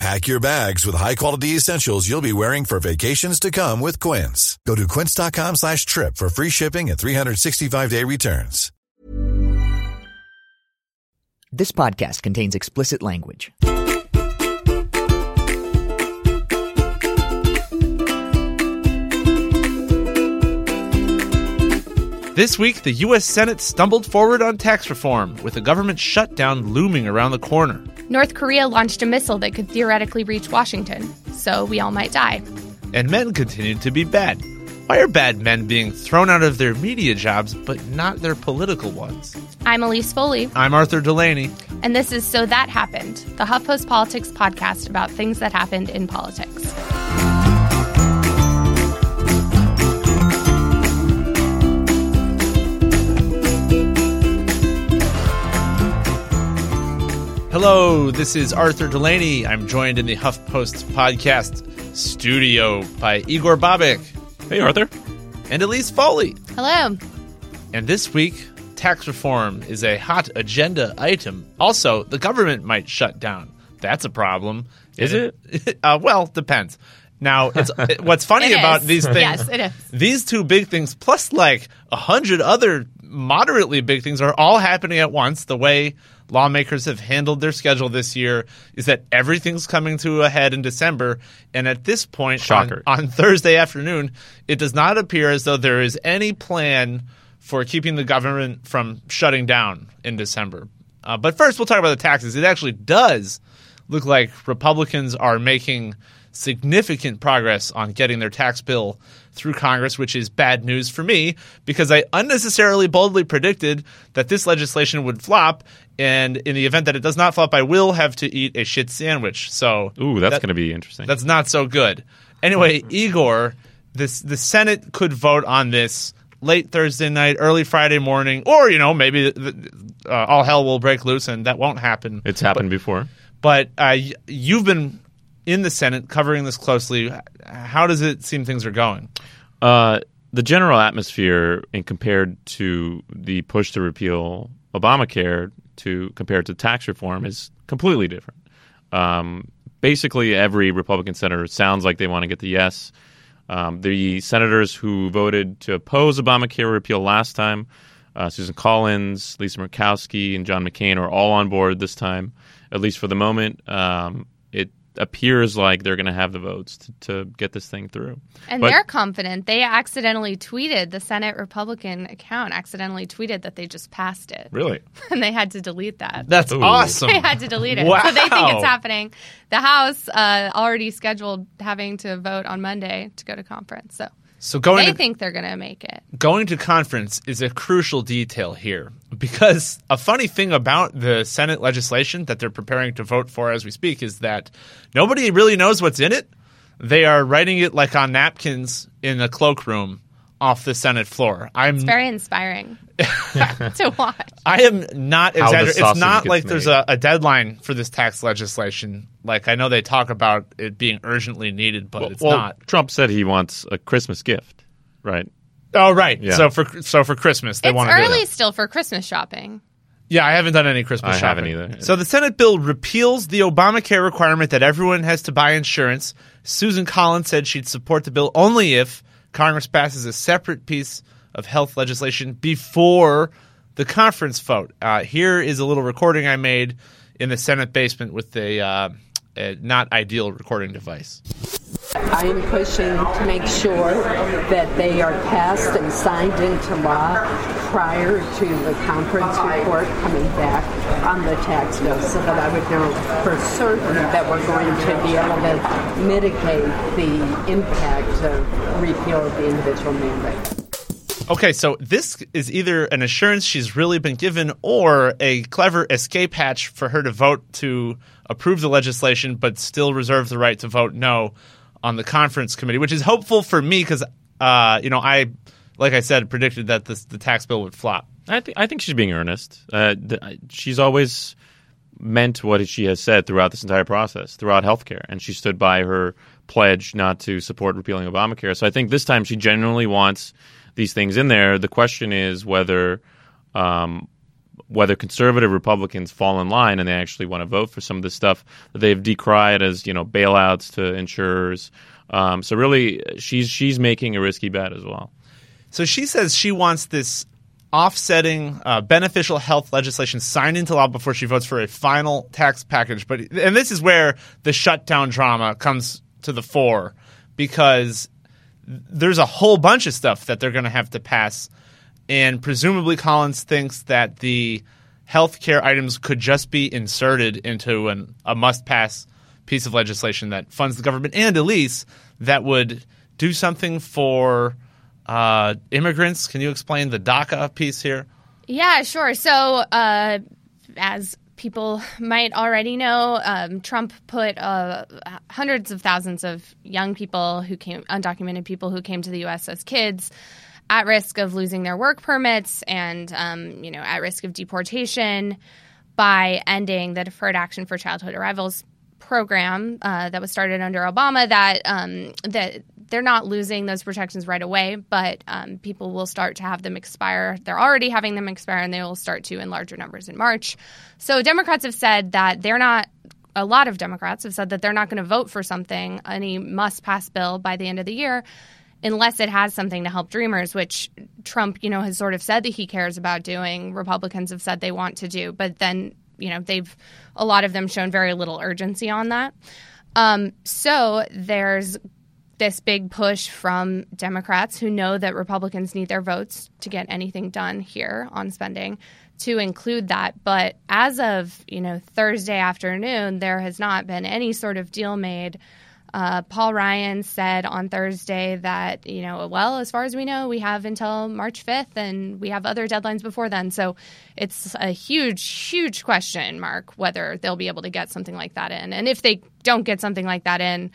Pack your bags with high-quality essentials you'll be wearing for vacations to come with Quince. Go to quince.com slash trip for free shipping and 365-day returns. This podcast contains explicit language. This week, the U.S. Senate stumbled forward on tax reform, with a government shutdown looming around the corner. North Korea launched a missile that could theoretically reach Washington, so we all might die. And men continued to be bad. Why are bad men being thrown out of their media jobs, but not their political ones? I'm Elise Foley, I'm Arthur Delaney. and this is So That Happened, the HuffPost Politics podcast about things that happened in politics. Hello, this is Arthur Delaney. I'm joined in the HuffPost podcast studio by Igor Bobic Hey, Arthur. and Elise Foley. Hello. And this week, tax reform is a hot agenda item. Also, the government might shut down. That's a problem. Is it? uh, well, depends. Now, it's it- what's funny It about is. these things. Yes, it is. These two big things, plus like a hundred other moderately big things, are all happening at once. The way lawmakers have handled their schedule this year is that everything's coming to a head in December, and at this point, on, on Thursday afternoon, it does not appear as though there is any plan for keeping the government from shutting down in December. Uh, but first, we'll talk about the taxes. It actually does look like Republicans are making significant progress on getting their tax bill through Congress, which is bad news for me because I unnecessarily boldly predicted that this legislation would flop. And in the event that it does not flop, I will have to eat a shit sandwich. So, Ooh, that's that- going to be interesting. that's not so good. Anyway, Igor, this the Senate could vote on this late Thursday night, early Friday morning, or you know maybe the, uh, all hell will break loose, and that won't happen. it's happened before. But uh, you've been in the Senate covering this closely. How does it seem things are going? Uh, the general atmosphere, in compared to the push to repeal Obamacare, to compared to tax reform, is completely different. Um, basically, every Republican senator sounds like they want to get the yes. Um, the senators who voted to oppose Obamacare repeal last time, uh, Susan Collins, Lisa Murkowski, and John McCain, are all on board this time, at least for the moment. Um, appears like they're going to have the votes to, to get this thing through. And But- they're confident. They accidentally tweeted, the Senate Republican account accidentally tweeted that they just passed it. Really? And they had to delete that. That's Ooh. awesome. they had to delete it. Wow. So they think it's happening. The House uh, already scheduled having to vote on Monday to go to conference. So So going they to, think they're going to make it. going to conference is a crucial detail here because a funny thing about the Senate legislation that they're preparing to vote for as we speak is that nobody really knows what's in it. They are writing it like on napkins in a cloakroom off the Senate floor. I'm It's very inspiring to watch. I am not exaggerating. It's not gets like there's a, a deadline for this tax legislation. Like I know they talk about it being urgently needed, but it's well, not. Trump said he wants a Christmas gift, right? Oh right. Yeah. So for so for Christmas they It's want to do early it. still for Christmas shopping. Yeah, I haven't done any Christmas I shopping haven't either. So the Senate bill repeals the Obamacare requirement that everyone has to buy insurance. Susan Collins said she'd support the bill only if Congress passes a separate piece of health legislation before the conference vote. Uh, here is a little recording I made in the Senate basement with a, uh, a not ideal recording device. I am pushing to make sure that they are passed and signed into law prior to the conference report coming back on the tax bill so that I would know for certain that we're going to be able to mitigate the impact of repeal of the individual mandate. Okay, so this is either an assurance she's really been given or a clever escape hatch for her to vote to approve the legislation but still reserve the right to vote no on the conference committee, which is hopeful for me because, uh, you know, I, like I said, predicted that this, the tax bill would flop. I think I think she's being earnest. Uh, th- she's always meant what she has said throughout this entire process, throughout healthcare, and she stood by her pledge not to support repealing Obamacare. So I think this time she genuinely wants these things in there. The question is whether um, whether conservative Republicans fall in line and they actually want to vote for some of this stuff that they've decried as you know bailouts to insurers. Um, so really, she's she's making a risky bet as well. So she says she wants this offsetting uh, beneficial health legislation signed into law before she votes for a final tax package. But and this is where the shutdown drama comes to the fore because there's a whole bunch of stuff that they're going to have to pass, and presumably Collins thinks that the healthcare items could just be inserted into an, a must-pass piece of legislation that funds the government and Elise that would do something for uh, immigrants. Can you explain the DACA piece here? Yeah, sure. So, uh, as people might already know, um, Trump put uh, hundreds of thousands of young people who came, undocumented people who came to the U.S. as kids, at risk of losing their work permits and, um, you know, at risk of deportation by ending the Deferred Action for Childhood Arrivals program uh, that was started under Obama. That um, that they're not losing those protections right away, but um, people will start to have them expire. They're already having them expire, and they will start to in larger numbers in March. So Democrats have said that they're not. A lot of Democrats have said that they're not going to vote for something, any must pass bill by the end of the year, unless it has something to help dreamers, which Trump, you know, has sort of said that he cares about doing. Republicans have said they want to do, but then, you know, they've a lot of them shown very little urgency on that. Um, so there's this big push from Democrats who know that Republicans need their votes to get anything done here on spending to include that. But as of you know Thursday afternoon, there has not been any sort of deal made. Uh, Paul Ryan said on Thursday that you know, well, as far as we know, we have until March 5th, and we have other deadlines before then. So it's a huge, huge question mark whether they'll be able to get something like that in, and if they don't get something like that in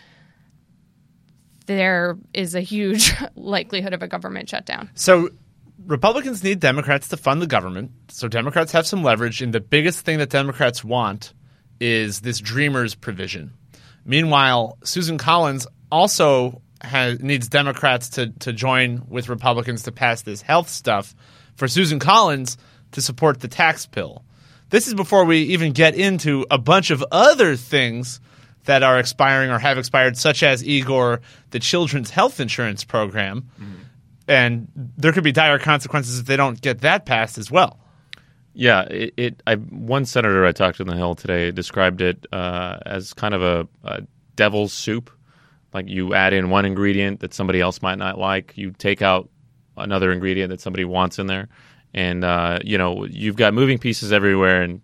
there is a huge likelihood of a government shutdown. So Republicans need Democrats to fund the government. So Democrats have some leverage. And the biggest thing that Democrats want is this Dreamers provision. Meanwhile, Susan Collins also has, needs Democrats to, to join with Republicans to pass this health stuff for Susan Collins to support the tax bill. This is before we even get into a bunch of other things that are expiring or have expired, such as Igor, the children's health insurance program. Mm-hmm. And there could be dire consequences if they don't get that passed as well. Yeah, it. it I, one senator I talked to on the Hill today described it uh, as kind of a, a devil's soup. Like you add in one ingredient that somebody else might not like, you take out another ingredient that somebody wants in there, and uh, you know you've got moving pieces everywhere, and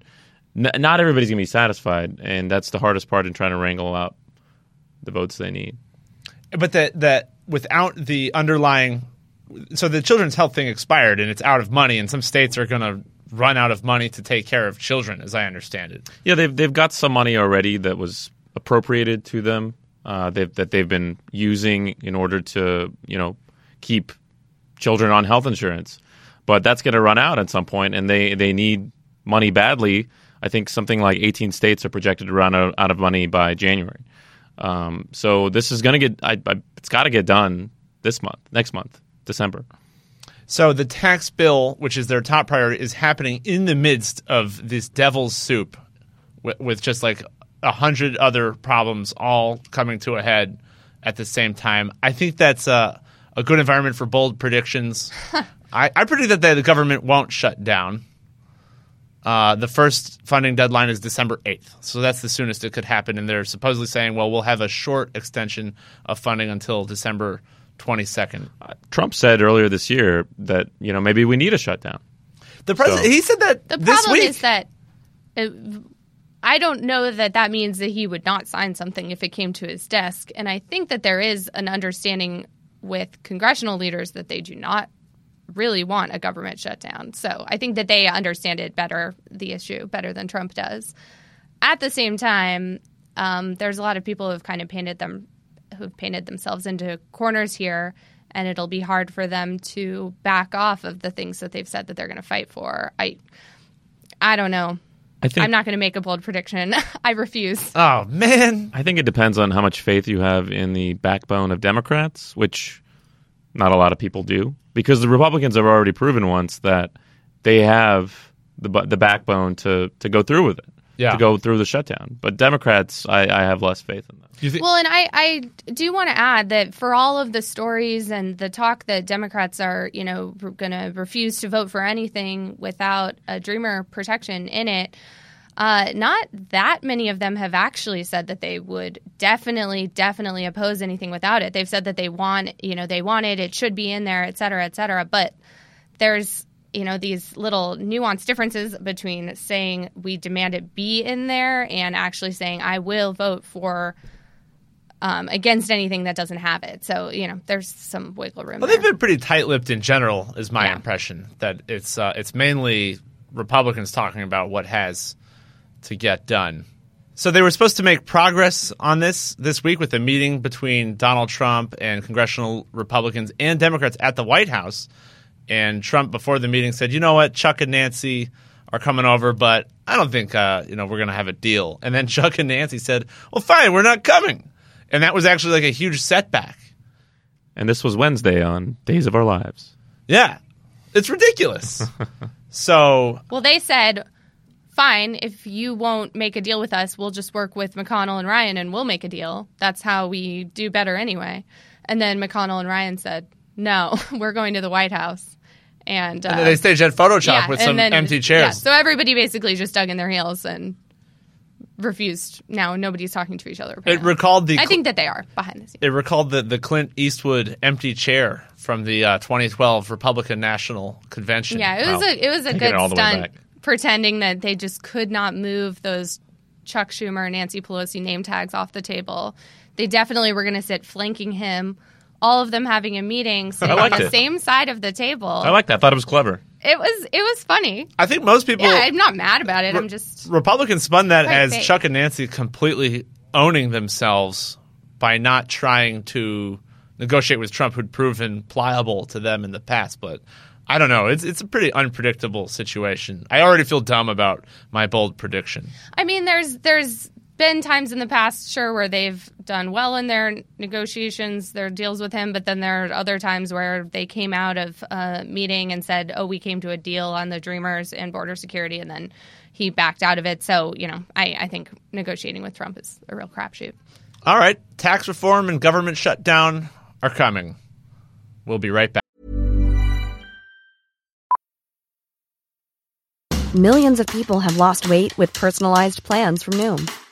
n- not everybody's to be satisfied, and that's the hardest part in trying to wrangle out the votes they need. But that that without the underlying, so the children's health thing expired and it's out of money, and some states are going to run out of money to take care of children, as I understand it. Yeah, they've they've got some money already that was appropriated to them uh, they've, that they've been using in order to you know keep children on health insurance, but that's going to run out at some point, and they they need money badly I think something like 18 states are projected to run out, out of money by January. Um, so this is going to get, I, I, it's got to get done this month, next month, December. So the tax bill, which is their top priority, is happening in the midst of this devil's soup with, with just like a hundred other problems all coming to a head at the same time. I think that's a, a good environment for bold predictions. I, I predict that the government won't shut down. Uh, the first funding deadline is December 8th. So that's the soonest it could happen. And they're supposedly saying, well, we'll have a short extension of funding until December 22nd. Uh, Trump said earlier this year that, you know, maybe we need a shutdown. The president, so. he said that the this problem week. is that it, I don't know that that means that he would not sign something if it came to his desk. And I think that there is an understanding with congressional leaders that they do not really want a government shutdown. So I think that they understand it better, the issue, better than Trump does. At the same time, um, there's a lot of people who've kind of painted them, who've painted themselves into corners here and it'll be hard for them to back off of the things that they've said that they're going to fight for. I, I don't know. I think I'm not going to make a bold prediction. I refuse. Oh man, I think it depends on how much faith you have in the backbone of Democrats, which not a lot of people do, because the Republicans have already proven once that they have the the backbone to to go through with it, Yeah. to go through the shutdown. But Democrats, I, I have less faith in them. you think? Well, and I, I do want to add that for all of the stories and the talk that Democrats are, you know, going to refuse to vote for anything without a Dreamer protection in it, uh, not that many of them have actually said that they would definitely, definitely oppose anything without it. They've said that they want, you know, they want it, it should be in there, et cetera, et cetera. But there's you know these little nuanced differences between saying we demand it be in there and actually saying I will vote for um, against anything that doesn't have it. So you know there's some wiggle room. Well, there. they've been pretty tight-lipped in general, is my Yeah. impression. That it's uh, it's mainly Republicans talking about what has to get done. So they were supposed to make progress on this this week with a meeting between Donald Trump and congressional Republicans and Democrats at the White House. And Trump, before the meeting, said, "You know what? Chuck and Nancy are coming over, but I don't think uh, you know we're going to have a deal." And then Chuck and Nancy said, "Well, fine, we're not coming." And that was actually like a huge setback. And this was Wednesday on Days of Our Lives. Yeah, it's ridiculous. so well, they said. Fine, if you won't make a deal with us, we'll just work with McConnell and Ryan and we'll make a deal. That's how we do better anyway. And then McConnell and Ryan said, no, we're going to the White House. And, uh, and then they staged that Photoshop yeah, with and some then- empty Yeah, so everybody basically just dug in their heels and refused. Now nobody's talking to each other. it recalled the I think that they are behind the scenes. it recalled the the Clint Eastwood empty chair from the uh, 2012 Republican National Convention. Yeah, it was Wow. a it was a good it all the way stunt pretending that they just could not move those Chuck Schumer and Nancy Pelosi name tags off the table. They definitely were going to sit flanking him. All of them having a meeting, sitting on the it. same side of the table. I like that. I thought it was clever. it was it was funny. I think most people Yeah, I'm not mad about it. I'm just Republicans spun that as they- Chuck and Nancy completely owning themselves by not trying to negotiate with Trump, who'd proven pliable to them in the past. But I don't know. It's it's a pretty unpredictable situation. I already feel dumb about my bold prediction. I mean, there's there's been times in the past, sure, where they've done well in their negotiations, their deals with him, but then there are other times where they came out of a meeting and said, "Oh, we came to a deal on the Dreamers and border security," and then he backed out of it. So, you know, I, I think negotiating with Trump is a real crapshoot. All right, tax reform and government shutdown are coming. We'll be right back. Millions of people have lost weight with personalized plans from Noom,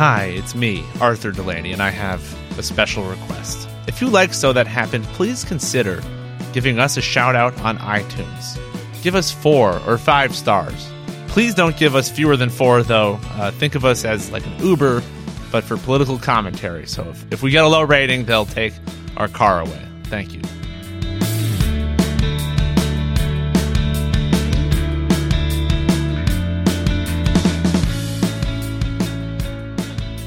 Hi, it's me, Arthur Delaney, and I have a special request. If you like So That Happened, please consider giving us a shout out on iTunes. Give us four or five stars. Please don't give us fewer than four, though. Uh, think of us as like an Uber, but for political commentary. So if, if we get a low rating, they'll take our car away. Thank you.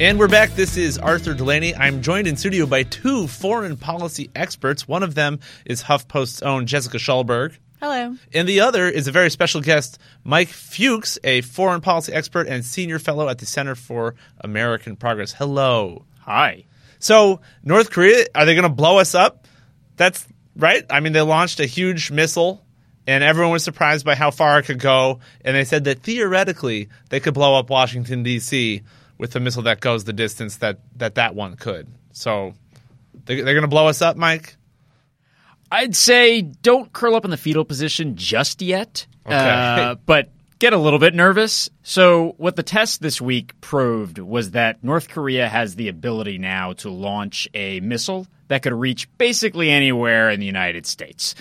And we're back. This is Arthur Delaney. I'm joined in studio by two foreign policy experts. One of them is HuffPost's own Jessica Schulberg. Hello. And the other is a very special guest, Mike Fuchs, a foreign policy expert and senior fellow at the Center for American Progress. Hello. Hi. So, North Korea, are they going to blow us up? That's right. I mean, they launched a huge missile, and everyone was surprised by how far it could go. And they said that theoretically, they could blow up Washington, D.C. with a missile that goes the distance that that, that one could. So, they, they're going to blow us up, Mike? I'd say don't curl up in the fetal position just yet. Okay. Uh, but get a little bit nervous. So, what the test this week proved was that North Korea has the ability now to launch a missile that could reach basically anywhere in the United States.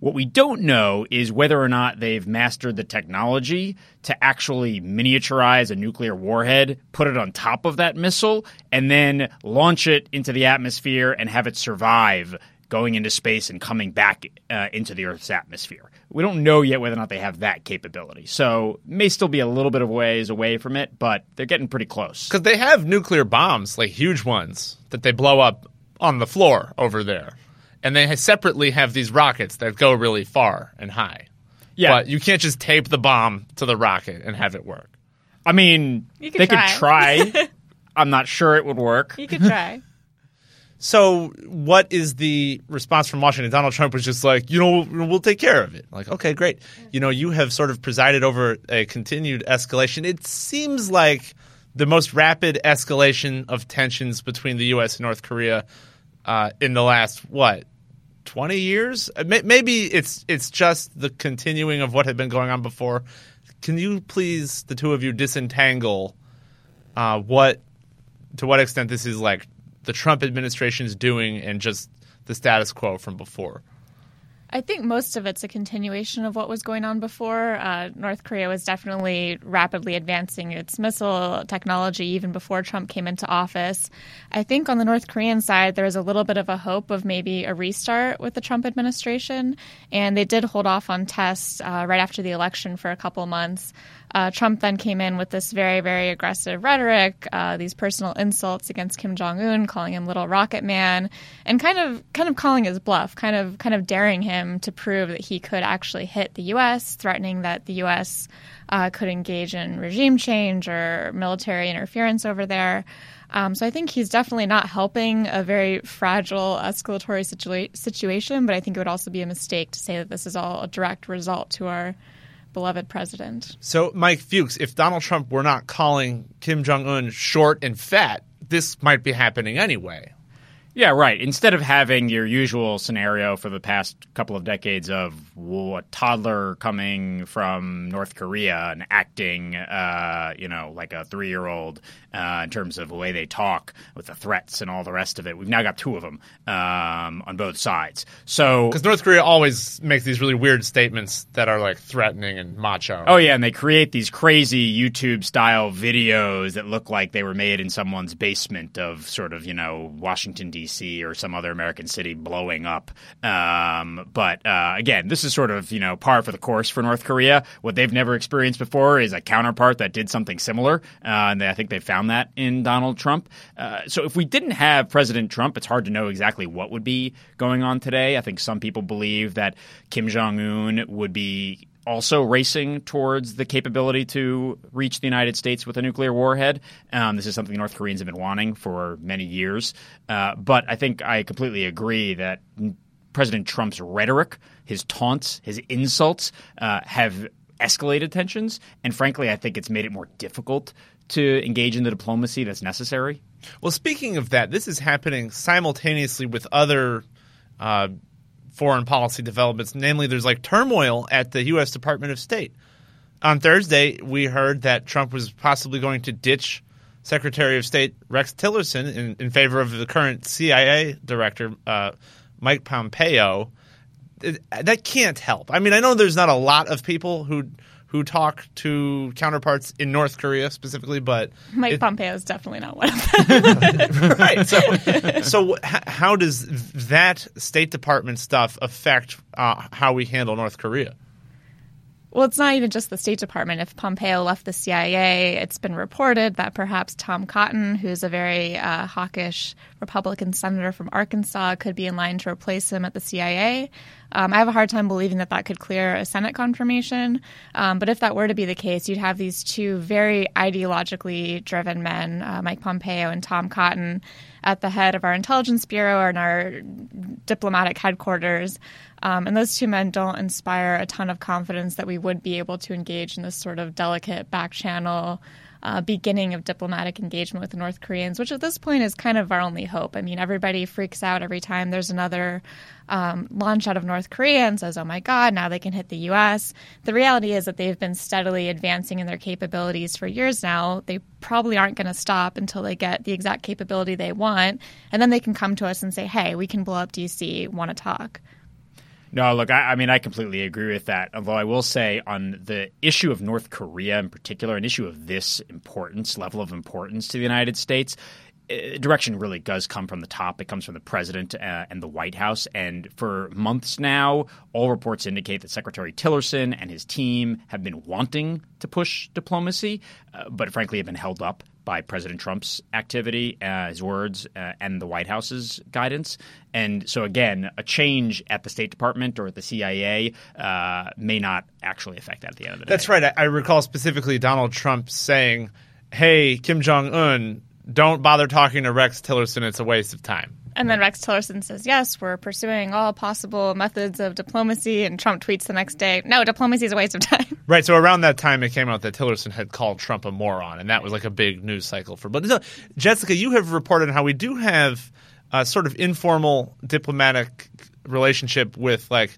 What we don't know is whether or not they've mastered the technology to actually miniaturize a nuclear warhead, put it on top of that missile, and then launch it into the atmosphere and have it survive going into space and coming back uh, into the Earth's atmosphere. We don't know yet whether or not they have that capability. So, may still be a little bit of ways away from it, but they're getting pretty close. Because they have nuclear bombs, like huge ones, that they blow up on the floor over there. And they separately have these rockets that go really far and high. Yeah. But you can't just tape the bomb to the rocket and have it work. I mean, could they try. could try. I'm not sure it would work. You could try. So, what is the response from Washington? Donald Trump was just like, you know, we'll take care of it. Like, okay, great. You know, you have sort of presided over a continued escalation. It seems like the most rapid escalation of tensions between the U.S. and North Korea uh, in the last what twenty years. Uh, Maybe it's it's just the continuing of what had been going on before. Can you please, the two of you, disentangle uh, what to what extent this is like the Trump administration is doing and just the status quo from before. I think most of it's a continuation of what was going on before. Uh, North Korea was definitely rapidly advancing its missile technology even before Trump came into office. I think on the North Korean side, there was a little bit of a hope of maybe a restart with the Trump administration, and they did hold off on tests uh, right after the election for a couple months. Uh, Trump then came in with this very, very aggressive rhetoric, uh, these personal insults against Kim Jong Un, calling him "Little Rocket Man," and kind of, kind of calling his bluff, kind of, kind of daring him to prove that he could actually hit the U.S., threatening that the U.S. Uh, could engage in regime change or military interference over there. Um, so I think he's definitely not helping a very fragile escalatory situa- situation, but I think it would also be a mistake to say that this is all a direct result to our beloved president. So, Mike Fuchs, if Donald Trump were not calling Kim Jong Un short and fat, this might be happening anyway. Yeah, right. Instead of having your usual scenario for the past couple of decades of a toddler coming from North Korea and acting, uh, you know, like a three-year-old uh, in terms of the way they talk with the threats and all the rest of it, we've now got two of them um, on both sides. So, Because North Korea always makes these really weird statements that are like threatening and macho. Oh yeah, and they create these crazy YouTube style videos that look like they were made in someone's basement of sort of you know Washington D.C. or some other American city blowing up. Um, but uh, again, this is sort of you know par for the course for North Korea. What they've never experienced before is a counterpart that did something similar, uh, and I think they found that in Donald Trump. Uh, so if we didn't have President Trump, it's hard to know exactly what would be going on today. I think some people believe that Kim Jong Un would be also racing towards the capability to reach the United States with a nuclear warhead. Um, this is something North Koreans have been wanting for many years. Uh, but I think I completely agree that President Trump's rhetoric, his taunts, his insults uh, have escalated tensions. And frankly, I think it's made it more difficult to engage in the diplomacy that's necessary. Well, speaking of that, this is happening simultaneously with other uh, foreign policy developments. Namely, there's like turmoil at the U.S. Department of State. On Thursday, we heard that Trump was possibly going to ditch Secretary of State Rex Tillerson in, in favor of the current CIA director, uh, Mike Pompeo. It- that can't help. I mean, I know there's not a lot of people who who talk to counterparts in North Korea specifically, but Mike it- Pompeo is definitely not one of them. right. So, so how does that State Department stuff affect uh, how we handle North Korea? Well, it's not even just the State Department. If Pompeo left the CIA, it's been reported that perhaps Tom Cotton, who's a very uh, hawkish Republican senator from Arkansas, could be in line to replace him at the CIA. Um, I have a hard time believing that that could clear a Senate confirmation. Um, but if that were to be the case, you'd have these two very ideologically driven men, uh, Mike Pompeo and Tom Cotton, at the head of our intelligence bureau and our diplomatic headquarters. Um, and those two men don't inspire a ton of confidence that we would be able to engage in this sort of delicate back channel uh, beginning of diplomatic engagement with North Koreans, which at this point is kind of our only hope. I mean, everybody freaks out every time there's another um, launch out of North Korea and says, oh my God, now they can hit the U.S. The reality is that they've been steadily advancing in their capabilities for years now. They probably aren't going to stop until they get the exact capability they want. And then they can come to us and say, hey, we can blow up D.C., want to talk. No, look, I, I, mean, I completely agree with that. Although I will say, on the issue of North Korea in particular, an issue of this importance, level of importance to the United States, direction really does come from the top. It comes from the president uh, and the White House. And for months now, all reports indicate that Secretary Tillerson and his team have been wanting to push diplomacy, uh, but frankly have been held up by President Trump's activity, uh, his words, uh, and the White House's guidance. And so, again, a change at the State Department or at the CIA uh, may not actually affect that at the end of the day. That's right. I recall specifically Donald Trump saying, hey, Kim Jong un, don't bother talking to Rex Tillerson. It's a waste of time. And then Rex Tillerson says, yes, we're pursuing all possible methods of diplomacy. And Trump tweets the next day, no, diplomacy is a waste of time. Right. So around that time, it came out that Tillerson had called Trump a moron. And that was like a big news cycle for. But Jessica, you have reported how we do have a sort of informal diplomatic relationship with like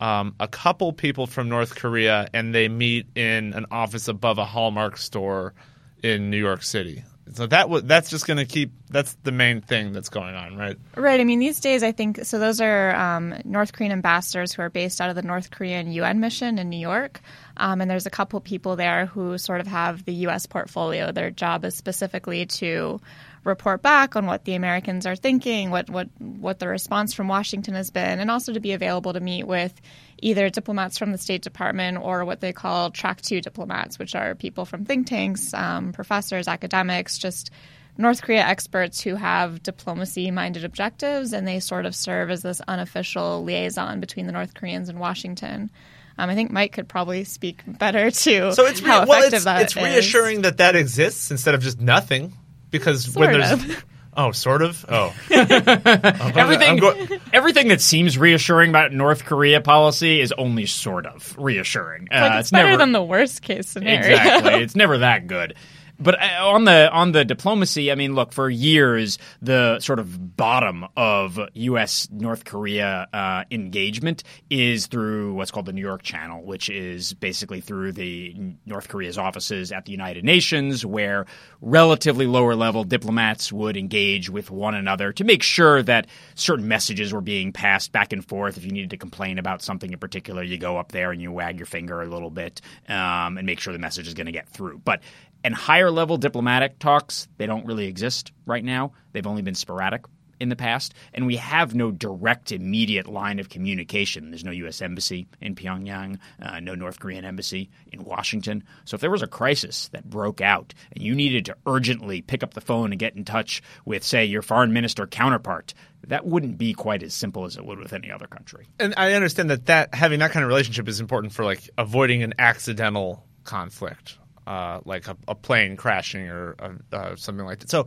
um, a couple people from North Korea and they meet in an office above a Hallmark store in New York City. So that w- that's just going to keep. That's the main thing that's going on, right? Right. I mean, these days, I think so. Those are um, North Korean ambassadors who are based out of the North Korean UN mission in New York, um, and there's a couple people there who sort of have the U.S. portfolio. Their job is specifically to report back on what the Americans are thinking, what what what the response from Washington has been, and also to be available to meet with either diplomats from the State Department or what they call track two diplomats, which are people from think tanks, um, professors, academics, just North Korea experts who have diplomacy minded objectives, and they sort of serve as this unofficial liaison between the North Koreans and Washington. Um, I think Mike could probably speak better to so it's re- how effective well, it's, that it's reassuring is. that that exists instead of just nothing because sort when there's. Oh, sort of. Oh, everything. Go- everything that seems reassuring about North Korea policy is only sort of reassuring. Like uh, it's, it's, better never, than the worst case scenario. Exactly. it's never that good. But uh, on the on the diplomacy, I mean, look, for years the sort of bottom of U.S. North Korea uh, engagement is through what's called the New York Channel, which is basically through the North Korea's offices at the United Nations, where relatively lower level diplomats would engage with one another to make sure that certain messages were being passed back and forth. If you needed to complain about something in particular, you go up there and you wag your finger a little bit um, and make sure the message is going to get through. But and higher level diplomatic talks, they don't really exist right now. They've only been sporadic in the past, and we have no direct, immediate line of communication. There's no U.S. embassy in Pyongyang, uh, no North Korean embassy in Washington. So if there was a crisis that broke out and you needed to urgently pick up the phone and get in touch with, say, your foreign minister counterpart, that wouldn't be quite as simple as it would with any other country. And I understand that, that having that kind of relationship is important for like avoiding an accidental conflict uh, like a, a, plane crashing or uh, uh, something like that. So,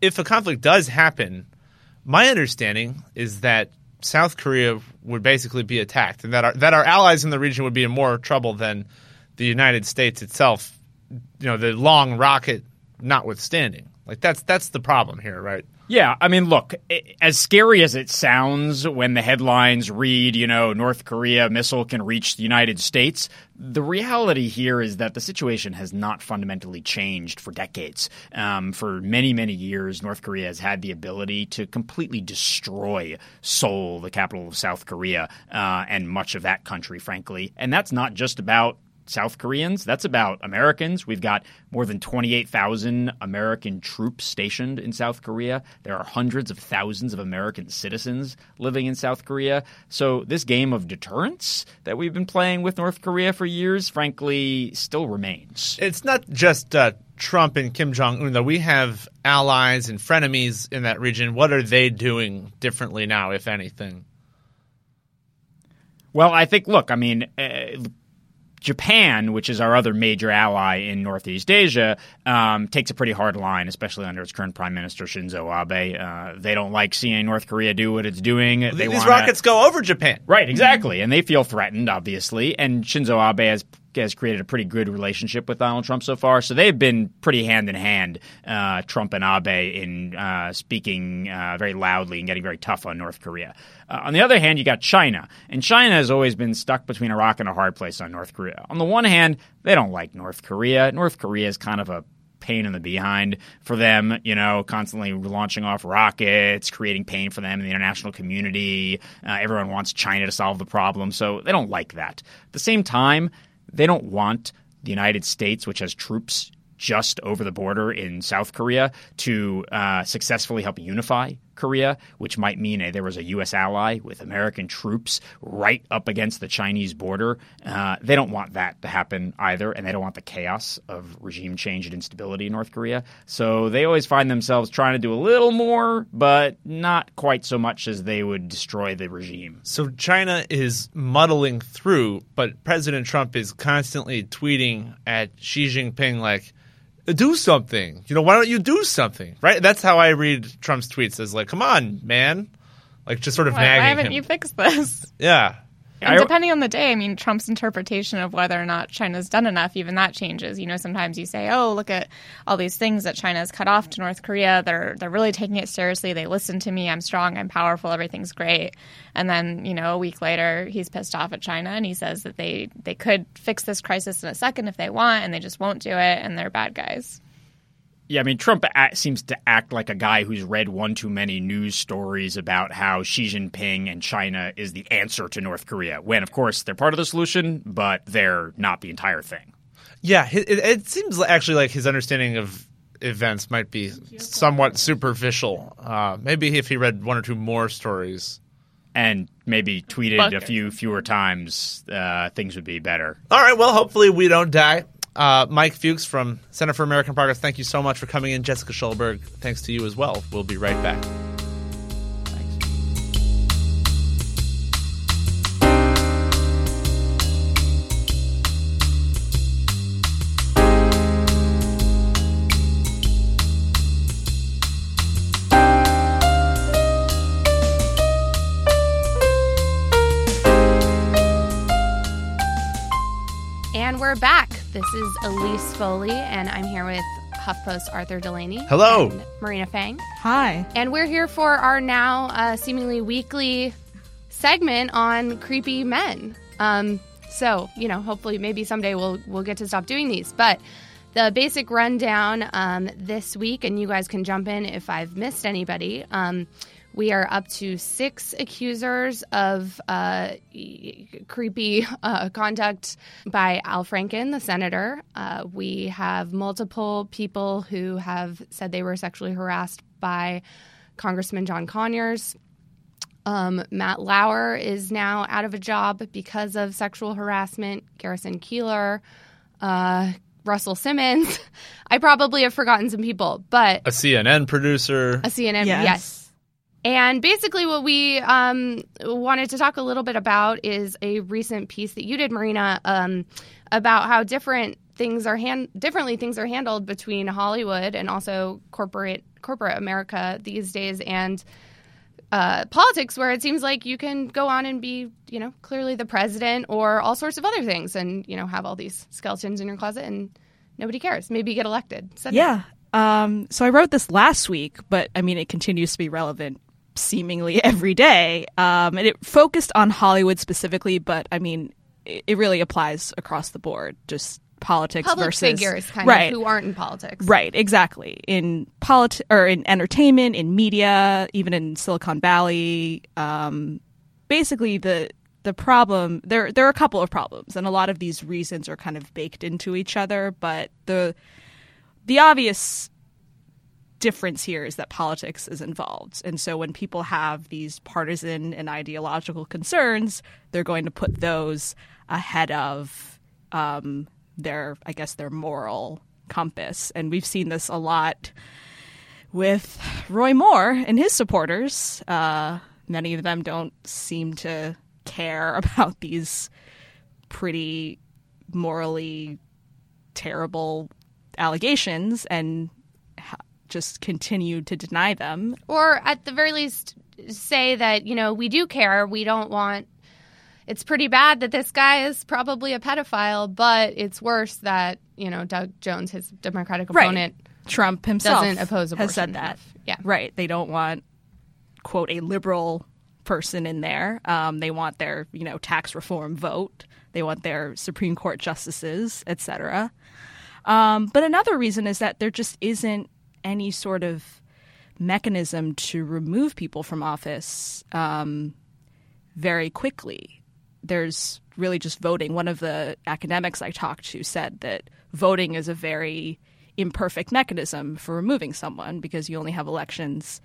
if a conflict does happen, my understanding is that South Korea would basically be attacked, and that our, that our allies in the region would be in more trouble than the United States itself. You know, the long rocket notwithstanding. Like that's that's the problem here, right? Yeah, I mean, look, as scary as it sounds when the headlines read, you know, North Korea missile can reach the United States, the reality here is that the situation has not fundamentally changed for decades. Um, for many, many years, North Korea has had the ability to completely destroy Seoul, the capital of South Korea, uh, and much of that country, frankly. And that's not just about South Koreans. That's about Americans. We've got more than 28,000 American troops stationed in South Korea. There are hundreds of thousands of American citizens living in South Korea. So, this game of deterrence that we've been playing with North Korea for years, frankly, still remains. It's not just uh, Trump and Kim Jong un, though. We have allies and frenemies in that region. What are they doing differently now, if anything? Well, I think, look, I mean, uh, Japan, which is our other major ally in Northeast Asia, um, takes a pretty hard line, especially under its current Prime Minister Shinzo Abe. Uh, they don't like seeing North Korea do what it's doing. They These wanna- rockets go over Japan. Right, exactly. And they feel threatened, obviously. And Shinzo Abe has has created a pretty good relationship with Donald Trump so far. So they've been pretty hand in hand, uh, Trump and Abe, in uh, speaking uh, very loudly and getting very tough on North Korea. Uh, on the other hand, you got China. And China has always been stuck between a rock and a hard place on North Korea. On the one hand, they don't like North Korea. North Korea is kind of a pain in the behind for them, you know, constantly launching off rockets, creating pain for them in the international community. Uh, everyone wants China to solve the problem, so they don't like that. At the same time, they don't want the United States, which has troops just over the border in South Korea, to uh, successfully help unify Korea, which might mean a, there was a U.S. ally with American troops right up against the Chinese border. Uh, they don't want that to happen either, and they don't want the chaos of regime change and instability in North Korea. So they always find themselves trying to do a little more, but not quite so much as they would destroy the regime. So China is muddling through, but President Trump is constantly tweeting at Xi Jinping like, "Do something." You know, why don't you do something? Right? That's how I read Trump's tweets. As like, "Come on, man!" Like just sort of Why, why nagging haven't him. you fixed this? yeah. And depending on the day, I mean, Trump's interpretation of whether or not China's done enough, even that changes. You know, sometimes you say, "Oh, look at all these things that China's cut off to North Korea. They're they're really taking it seriously. They listen to me. I'm strong. I'm powerful. Everything's great." And then, you know, a week later, he's pissed off at China and he says that they they could fix this crisis in a second if they want, and they just won't do it, and they're bad guys. Yeah, I mean, Trump a- seems to act like a guy who's read one too many news stories about how Xi Jinping and China is the answer to North Korea, when, of course, they're part of the solution, but they're not the entire thing. Yeah, it, it- seems actually like his understanding of events might be somewhat superficial. Uh, maybe if he read one or two more stories. And maybe tweeted a few fewer times, uh, things would be better. All right, well, hopefully we don't die. Uh, Mike Fuchs from Center for American Progress, thank you so much for coming in. Jessica Schulberg, thanks to you as well. We'll be right back. This is Elise Foley, and I'm here with HuffPost Arthur Delaney. Hello. and Marina Fang. Hi. And we're here for our now uh, seemingly weekly segment on creepy men. Um, so, you know, hopefully maybe someday we'll we'll get to stop doing these. But the basic rundown um, this week, and you guys can jump in if I've missed anybody. Um, we are up to six accusers of uh, creepy uh, conduct by Al Franken, the senator. Uh, we have multiple people who have said they were sexually harassed by Congressman John Conyers. Um, Matt Lauer is now out of a job because of sexual harassment. Garrison Keillor, uh, Russell Simmons. I probably have forgotten some people, but A CNN producer. a CNN, Yes. yes. And basically, what we um, wanted to talk a little bit about is a recent piece that you did, Marina, um, about how different things are hand differently things are handled between Hollywood and also corporate corporate America these days, and uh, politics, where it seems like you can go on and be, you know, clearly the president or all sorts of other things, and you know, have all these skeletons in your closet and nobody cares. Maybe you get elected. Yeah. Um, so I wrote this last week, but I mean, it continues to be relevant seemingly every day. Um, and it focused on Hollywood specifically, but I mean, it, it really applies across the board. Just politics public versus figures, kind right. of, who aren't in politics. Right, exactly. In polit- or in entertainment, in media, even in Silicon Valley, um, basically the the problem there there are a couple of problems, and a lot of these reasons are kind of baked into each other. But the the obvious difference here is that politics is involved, and so when people have these partisan and ideological concerns, they're going to put those ahead of um, their, I guess, their moral compass. And we've seen this a lot with Roy Moore and his supporters. Uh, many of them don't seem to care about these pretty morally terrible allegations and just continue to deny them. or at the very least say that you know we do care we don't want it's pretty bad that this guy is probably a pedophile but it's worse that you know doug jones his democratic Right. opponent Trump himself doesn't oppose abortion has said that. enough. yeah Right. They don't want, quote, a liberal person in there. Um, they want their, you know, tax reform vote. They want their Supreme Court justices, et cetera. Um, but another reason is that there just isn't any sort of mechanism to remove people from office um, very quickly. There's really just voting. One of the academics I talked to said that voting is a very imperfect mechanism for removing someone because you only have elections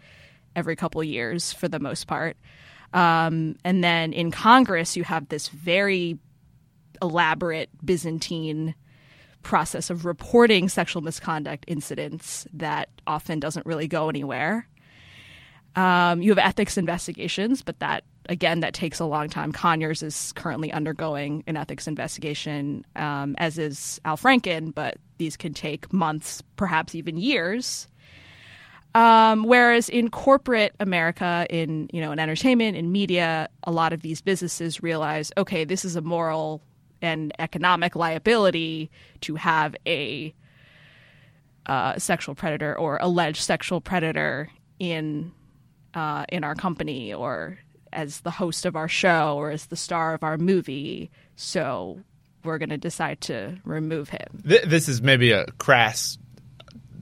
every couple years for the most part. Um, and then in Congress, you have this very elaborate Byzantine process of reporting sexual misconduct incidents that often doesn't really go anywhere. Um, you have ethics investigations, but that again that takes a long time. Conyers is currently undergoing an ethics investigation, um, as is Al Franken, but these can take months, perhaps even years. Um, whereas in corporate America, in you know, in entertainment, in media, a lot of these businesses realize, okay, this is a moral and economic liability to have a uh, sexual predator or alleged sexual predator in uh, in our company or as the host of our show or as the star of our movie. So we're going to decide to remove him. Th- this is maybe a crass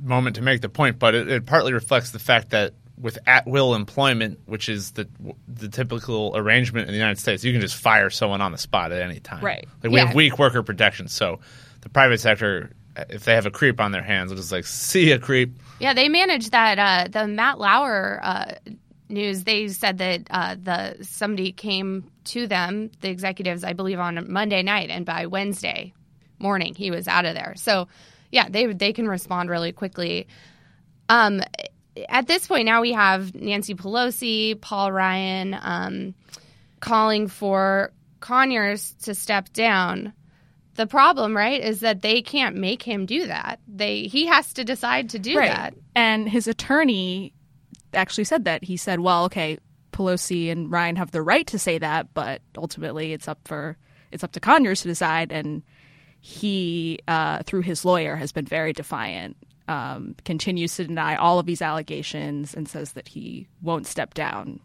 moment to make the point, but it, it partly reflects the fact that with at will employment, which is the the typical arrangement in the United States, you can just fire someone on the spot at any time. Right. Like we Yeah. have weak worker protections, so the private sector, if they have a creep on their hands, they'll like see a creep. Yeah, they managed that. Uh, the Matt Lauer uh, news. They said that uh, the somebody came to them, the executives, I believe, on Monday night, and by Wednesday morning he was out of there. So, yeah, they they can respond really quickly. Um, at this point, now we have Nancy Pelosi, Paul Ryan, um, calling for Conyers to step down. The problem, right, is that they can't make him do that. They he has to decide to do that. And his attorney actually said that. He said, well, okay, Pelosi and Ryan have the right to say that, but ultimately it's up for it's up to Conyers to decide. And he, uh, through his lawyer, has been very defiant. Um, continues to deny all of these allegations and says that he won't step down.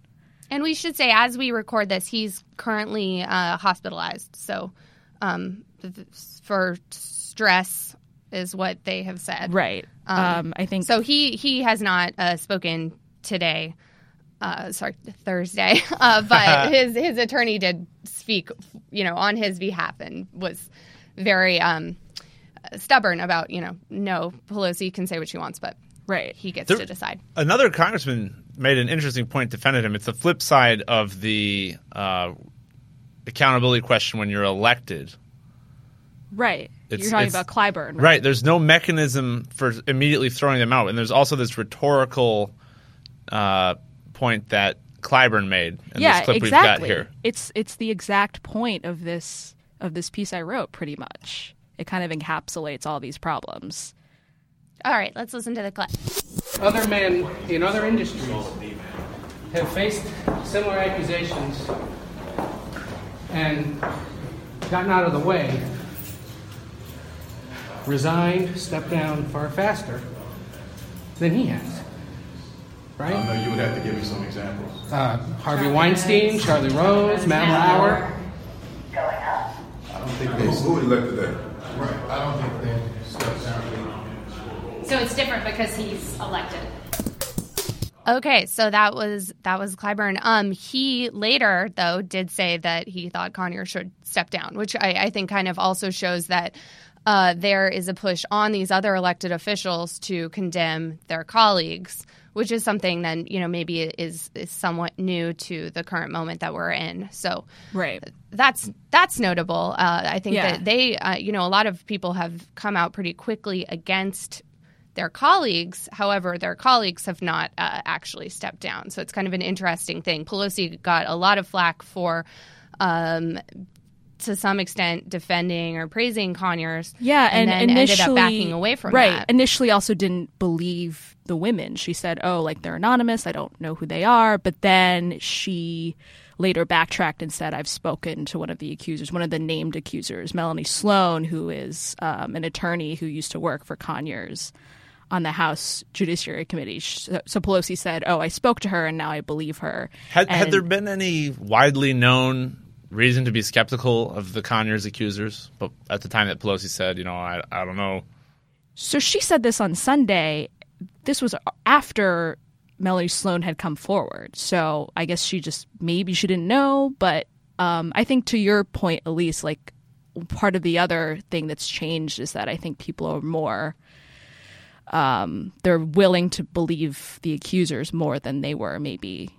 And we should say, as we record this, he's currently uh, hospitalized. So, um, th- th- for stress is what they have said. Right. Um, I think so. He he has not uh, spoken today. Uh, sorry, Thursday. Uh, but his his attorney did speak, you know, on his behalf and was very um, stubborn about, you know, no, Pelosi can say what she wants, but right, he gets There- to decide. Another congressman made an interesting point, defended him. It's the flip side of the uh, accountability question when you're elected. Right. It's- You're talking about Clyburn. Right. Right. There's no mechanism for immediately throwing them out, and there's also this rhetorical uh, point that Clyburn made in yeah, this clip exactly. we've got here. It's it's the exact point of this of this piece I wrote. Pretty much, it kind of encapsulates all these problems. All right, let's listen to the clip. Other men in other industries have faced similar accusations and gotten out of the way, resigned, stepped down far faster than he has. Right? I know you would have to give me some examples. Uh, Harvey Weinstein, Charlie Rose, Matt Lauer. I don't think they. Who elected that? Right. I don't think they stepped down. So it's different because he's elected. Okay, so that was that was Clyburn. Um, he later though did say that he thought Conyers should step down, which I, I think kind of also shows that uh, there is a push on these other elected officials to condemn their colleagues, which is something that you know maybe is is somewhat new to the current moment that we're in. So Right. that's that's notable. Uh, I think Yeah. that they, uh, you know, a lot of people have come out pretty quickly against their colleagues. However, their colleagues have not uh, actually stepped down. So it's kind of an interesting thing. Pelosi got a lot of flack for um, to some extent defending or praising Conyers. Yeah, and, then initially ended up backing away from right. that. Initially, also didn't believe the women. She said, "Oh, like they're anonymous. I don't know who they are." But then she later backtracked and said, "I've spoken to one of the accusers, one of the named accusers, Melanie Sloan, who is um, an attorney who used to work for Conyers." On the House Judiciary Committee, so, so Pelosi said, "Oh, I spoke to her, and now I believe her." Had, had there been any widely known reason to be skeptical of the Conyers accusers? But at the time that Pelosi said, you know, I, I don't know. So she said this on Sunday. This was after Melanie Sloan had come forward. So I guess she just maybe she didn't know. But um, I think to your point, Elise, like part of the other thing that's changed is that I think people are more. Um, they're willing to believe the accusers more than they were maybe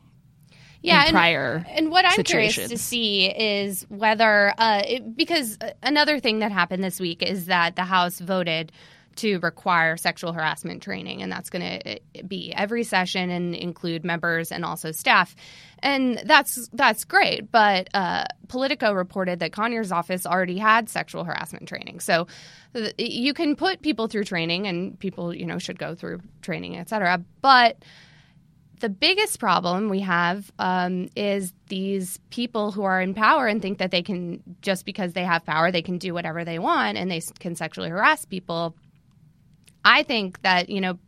yeah, and, prior and what I'm curious to see is whether uh, it, because another thing that happened this week is that the House voted to require sexual harassment training, and that's going to be every session and include members and also staff, and that's that's great. But uh, Politico reported that Conyers' office already had sexual harassment training, so th- you can put people through training, and people you know should go through training, et cetera. But the biggest problem we have um, is these people who are in power and think that they can just because they have power they can do whatever they want and they can sexually harass people. I think that you know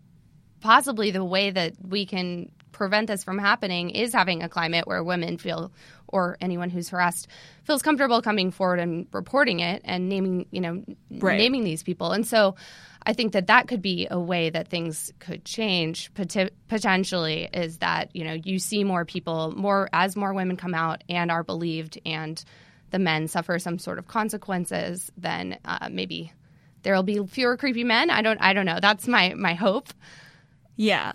possibly the way that we can prevent this from happening is having a climate where women feel or anyone who's harassed feels comfortable coming forward and reporting it and naming you know Right. naming these people. And so I think that that could be a way that things could change. Pot- potentially is that you know you see more people more as more women come out and are believed and the men suffer some sort of consequences then uh, maybe there will be fewer creepy men. I don't I don't know. That's my my hope. Yeah.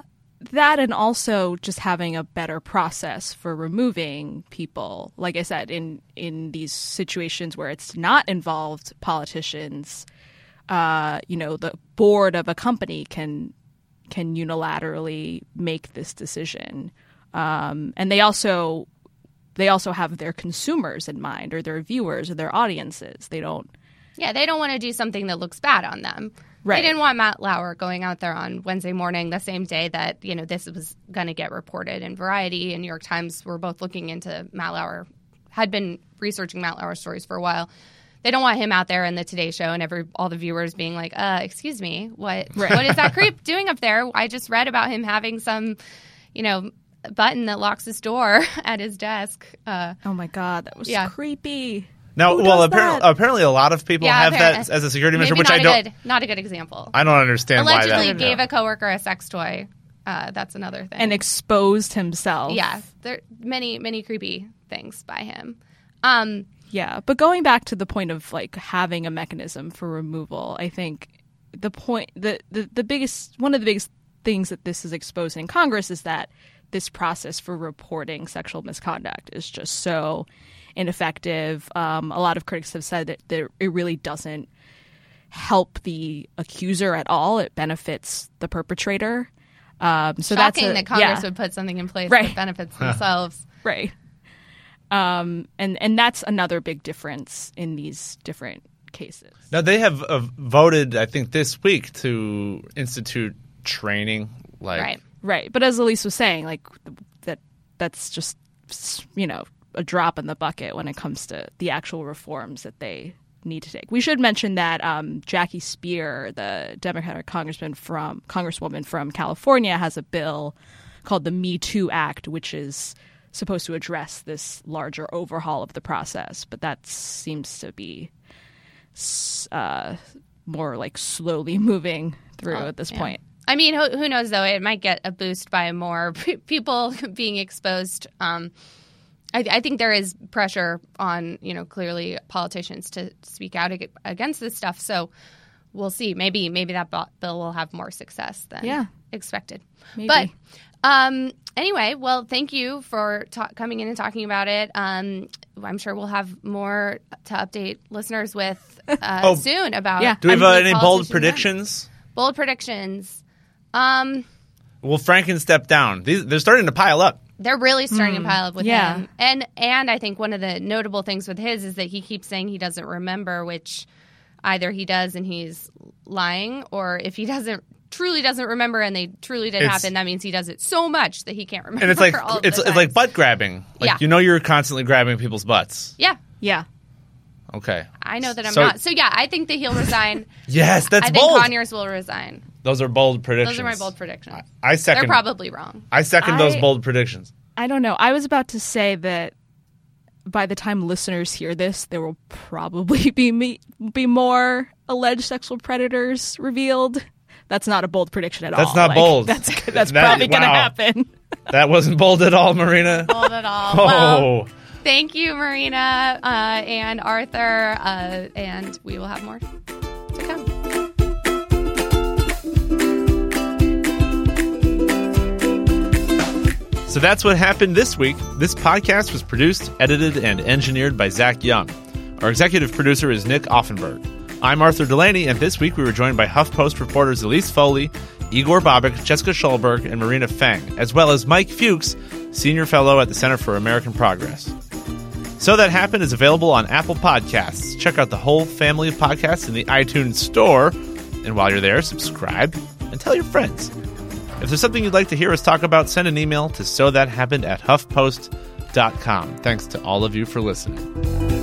That and also just having a better process for removing people. Like I said, in in these situations where it's not involved politicians, uh, you know, the board of a company can can unilaterally make this decision. Um, and they also they also have their consumers in mind or their viewers or their audiences. They don't Yeah, they don't want to do something that looks bad on them. Right. They didn't want Matt Lauer going out there on Wednesday morning, the same day that you know this was going to get reported in Variety and New York Times. Were both looking into Matt Lauer, had been researching Matt Lauer stories for a while. They don't want him out there in the Today Show and every all the viewers being like, "Uh, excuse me, what Right. what is that creep doing up there? I just read about him having some, you know." Button that locks his door at his desk. Uh, Oh my god, that was Yeah. creepy. Now, Who well, does apparently, that? apparently, a lot of people yeah, have appar- that as a security measure, maybe which not I a don't. Good, not a good example. I don't understand why Allegedly that. gave a coworker a sex toy. Uh, that's another thing. And exposed himself. yeah, there many many creepy things by him. Um, Yeah, but going back to the point of like having a mechanism for removal, I think the point the, the the biggest one of the biggest things that this is exposing in Congress is that this process for reporting sexual misconduct is just so ineffective. Um, a lot of critics have said that there, it really doesn't help the accuser at all. It benefits the perpetrator. Um, so that's shocking a, that Congress yeah. would put something in place Right. that benefits themselves. Right. Um, and and that's another big difference in these different cases. Now they have uh, voted, I think, this week to institute training. Like, Right. Right. But as Elise was saying, like that that's just you know a drop in the bucket when it comes to the actual reforms that they need to take. We should mention that um, Jackie Speier, the Democratic congressman from congresswoman from California, has a bill called the Me Too Act, which is supposed to address this larger overhaul of the process. But that seems to be uh, more like slowly moving through Oh, at this yeah. point. I mean, who, who knows though? It might get a boost by more people being exposed. Um, I, I think there is pressure on you know clearly politicians to speak out ag- against this stuff. So we'll see. Maybe maybe that bill will have more success than Yeah. expected. Maybe. But um, anyway, well, thank you for ta- coming in and talking about it. Um, I'm sure we'll have more to update listeners with uh, Oh, soon about. yeah. Do we have uh, any bold predictions? Bold predictions. Um, Will Franken step down? These, they're starting to pile up. They're really starting Hmm. to pile up with Yeah. him. And and I think one of the notable things with his is that he keeps saying he doesn't remember, which either he does and he's lying, or if he doesn't truly doesn't remember and they truly did It's- happen, that means he does it so much that he can't remember. And it's like all it's it's like butt grabbing. Like Yeah. you know you're constantly grabbing people's butts. yeah. Yeah. Okay. I know that I'm So- not. So yeah, I think that he'll resign. Yes, that's I think bold. Conyers will resign. Those are bold predictions. Those are my bold predictions. I second. They're probably wrong. I second those bold predictions. I don't know. I was about to say that by the time listeners hear this, there will probably be me, be more alleged sexual predators revealed. That's not a bold prediction at all. That's not Like, bold. That's that's That- probably going to wow. happen. That wasn't bold at all, Marina. Bold at all. Oh. Well, thank you, Marina uh, and Arthur, uh, and we will have more to come. So that's what happened this week. This podcast was produced, edited, and engineered by Zach Young. Our executive producer is Nick Offenberg. I'm Arthur Delaney, and this week we were joined by HuffPost reporters Elise Foley, Igor Bobic, Jessica Schulberg, and Marina Fang, as well as Mike Fuchs, senior fellow at the Center for American Progress. So That Happened is available on Apple Podcasts. Check out the whole family of podcasts in the iTunes Store. And while you're there, subscribe and tell your friends. If there's something you'd like to hear us talk about, send an email to so that happened at huffpost.com. Thanks to all of you for listening.